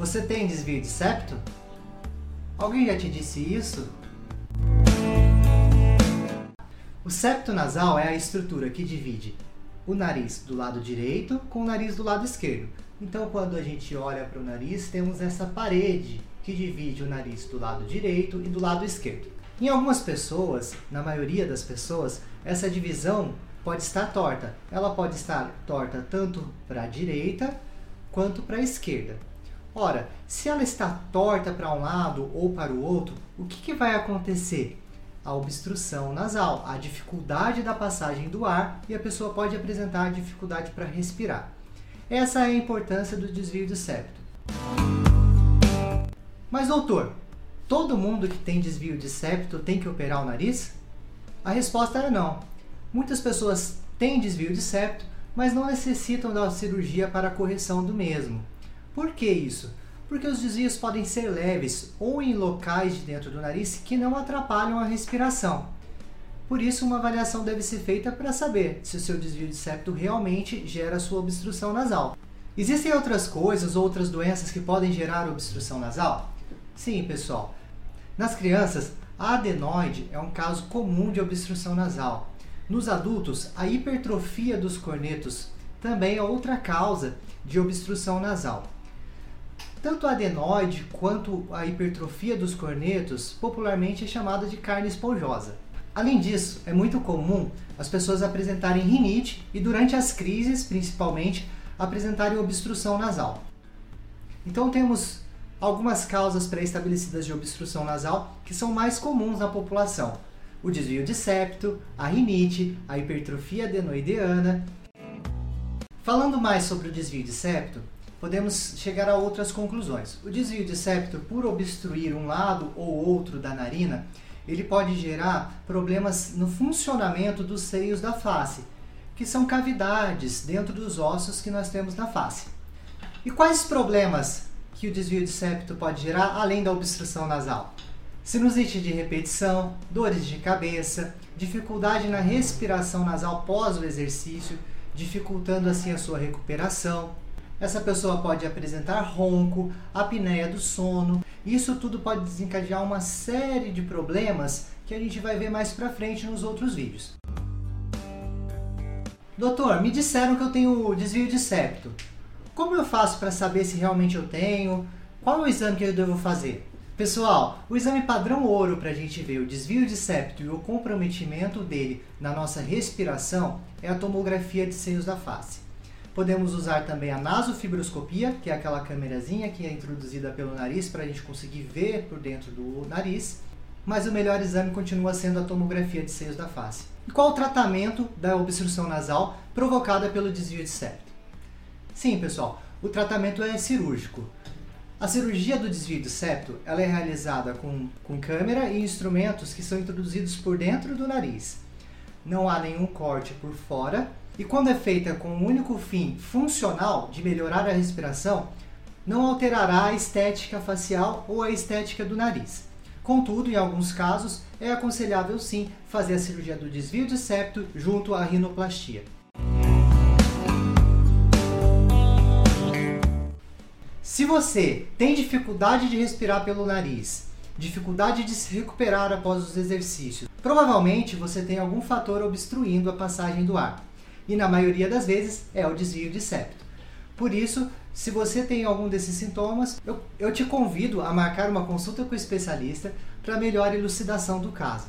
Você tem desvio de septo? Alguém já te disse isso? O septo nasal é a estrutura que divide o nariz do lado direito com o nariz do lado esquerdo. Então, quando a gente olha para o nariz, temos essa parede que divide o nariz do lado direito e do lado esquerdo. Em algumas pessoas, na maioria das pessoas, essa divisão pode estar torta. Ela pode estar torta tanto para a direita quanto para a esquerda. Ora, se ela está torta para um lado ou para o outro, o que, que vai acontecer? A obstrução nasal, a dificuldade da passagem do ar e a pessoa pode apresentar dificuldade para respirar. Essa é a importância do desvio do septo. Mas, doutor, todo mundo que tem desvio de septo tem que operar o nariz? A resposta é não. Muitas pessoas têm desvio de septo, mas não necessitam da cirurgia para a correção do mesmo. Por que isso? Porque os desvios podem ser leves ou em locais de dentro do nariz que não atrapalham a respiração. Por isso, uma avaliação deve ser feita para saber se o seu desvio de septo realmente gera sua obstrução nasal. Existem outras coisas, outras doenças que podem gerar obstrução nasal? Sim, pessoal. Nas crianças, a adenoide é um caso comum de obstrução nasal. Nos adultos, a hipertrofia dos cornetos também é outra causa de obstrução nasal. Tanto a adenoide quanto a hipertrofia dos cornetos popularmente é chamada de carne esponjosa. Além disso, é muito comum as pessoas apresentarem rinite e durante as crises, principalmente, apresentarem obstrução nasal. Então temos algumas causas pré-estabelecidas de obstrução nasal que são mais comuns na população: o desvio de septo, a rinite, a hipertrofia adenoideana. Falando mais sobre o desvio de septo, podemos chegar a outras conclusões. O desvio de septo, por obstruir um lado ou outro da narina, ele pode gerar problemas no funcionamento dos seios da face, que são cavidades dentro dos ossos que nós temos na face. E quais problemas que o desvio de septo pode gerar, além da obstrução nasal? Sinusite de repetição, dores de cabeça, dificuldade na respiração nasal pós o exercício, dificultando assim a sua recuperação. Essa pessoa pode apresentar ronco, apneia do sono. Isso tudo pode desencadear uma série de problemas que a gente vai ver mais pra frente nos outros vídeos. Doutor, me disseram que eu tenho desvio de septo. Como eu faço para saber se realmente eu tenho? Qual é o exame que eu devo fazer? Pessoal, o exame padrão ouro para a gente ver o desvio de septo e o comprometimento dele na nossa respiração é a tomografia de seios da face. Podemos usar também a nasofibroscopia, que é aquela câmerazinha que é introduzida pelo nariz para a gente conseguir ver por dentro do nariz, mas o melhor exame continua sendo a tomografia de seios da face. E qual o tratamento da obstrução nasal provocada pelo desvio de septo? Sim, pessoal, o tratamento é cirúrgico. A cirurgia do desvio do septo ela é realizada com, com câmera e instrumentos que são introduzidos por dentro do nariz. Não há nenhum corte por fora e quando é feita com o único fim funcional de melhorar a respiração, não alterará a estética facial ou a estética do nariz. Contudo, em alguns casos, é aconselhável sim fazer a cirurgia do desvio de septo junto à rinoplastia. Se você tem dificuldade de respirar pelo nariz, dificuldade de se recuperar após os exercícios, provavelmente você tem algum fator obstruindo a passagem do ar. E na maioria das vezes é o desvio de septo. Por isso, se você tem algum desses sintomas, eu, eu te convido a marcar uma consulta com o especialista para melhor elucidação do caso.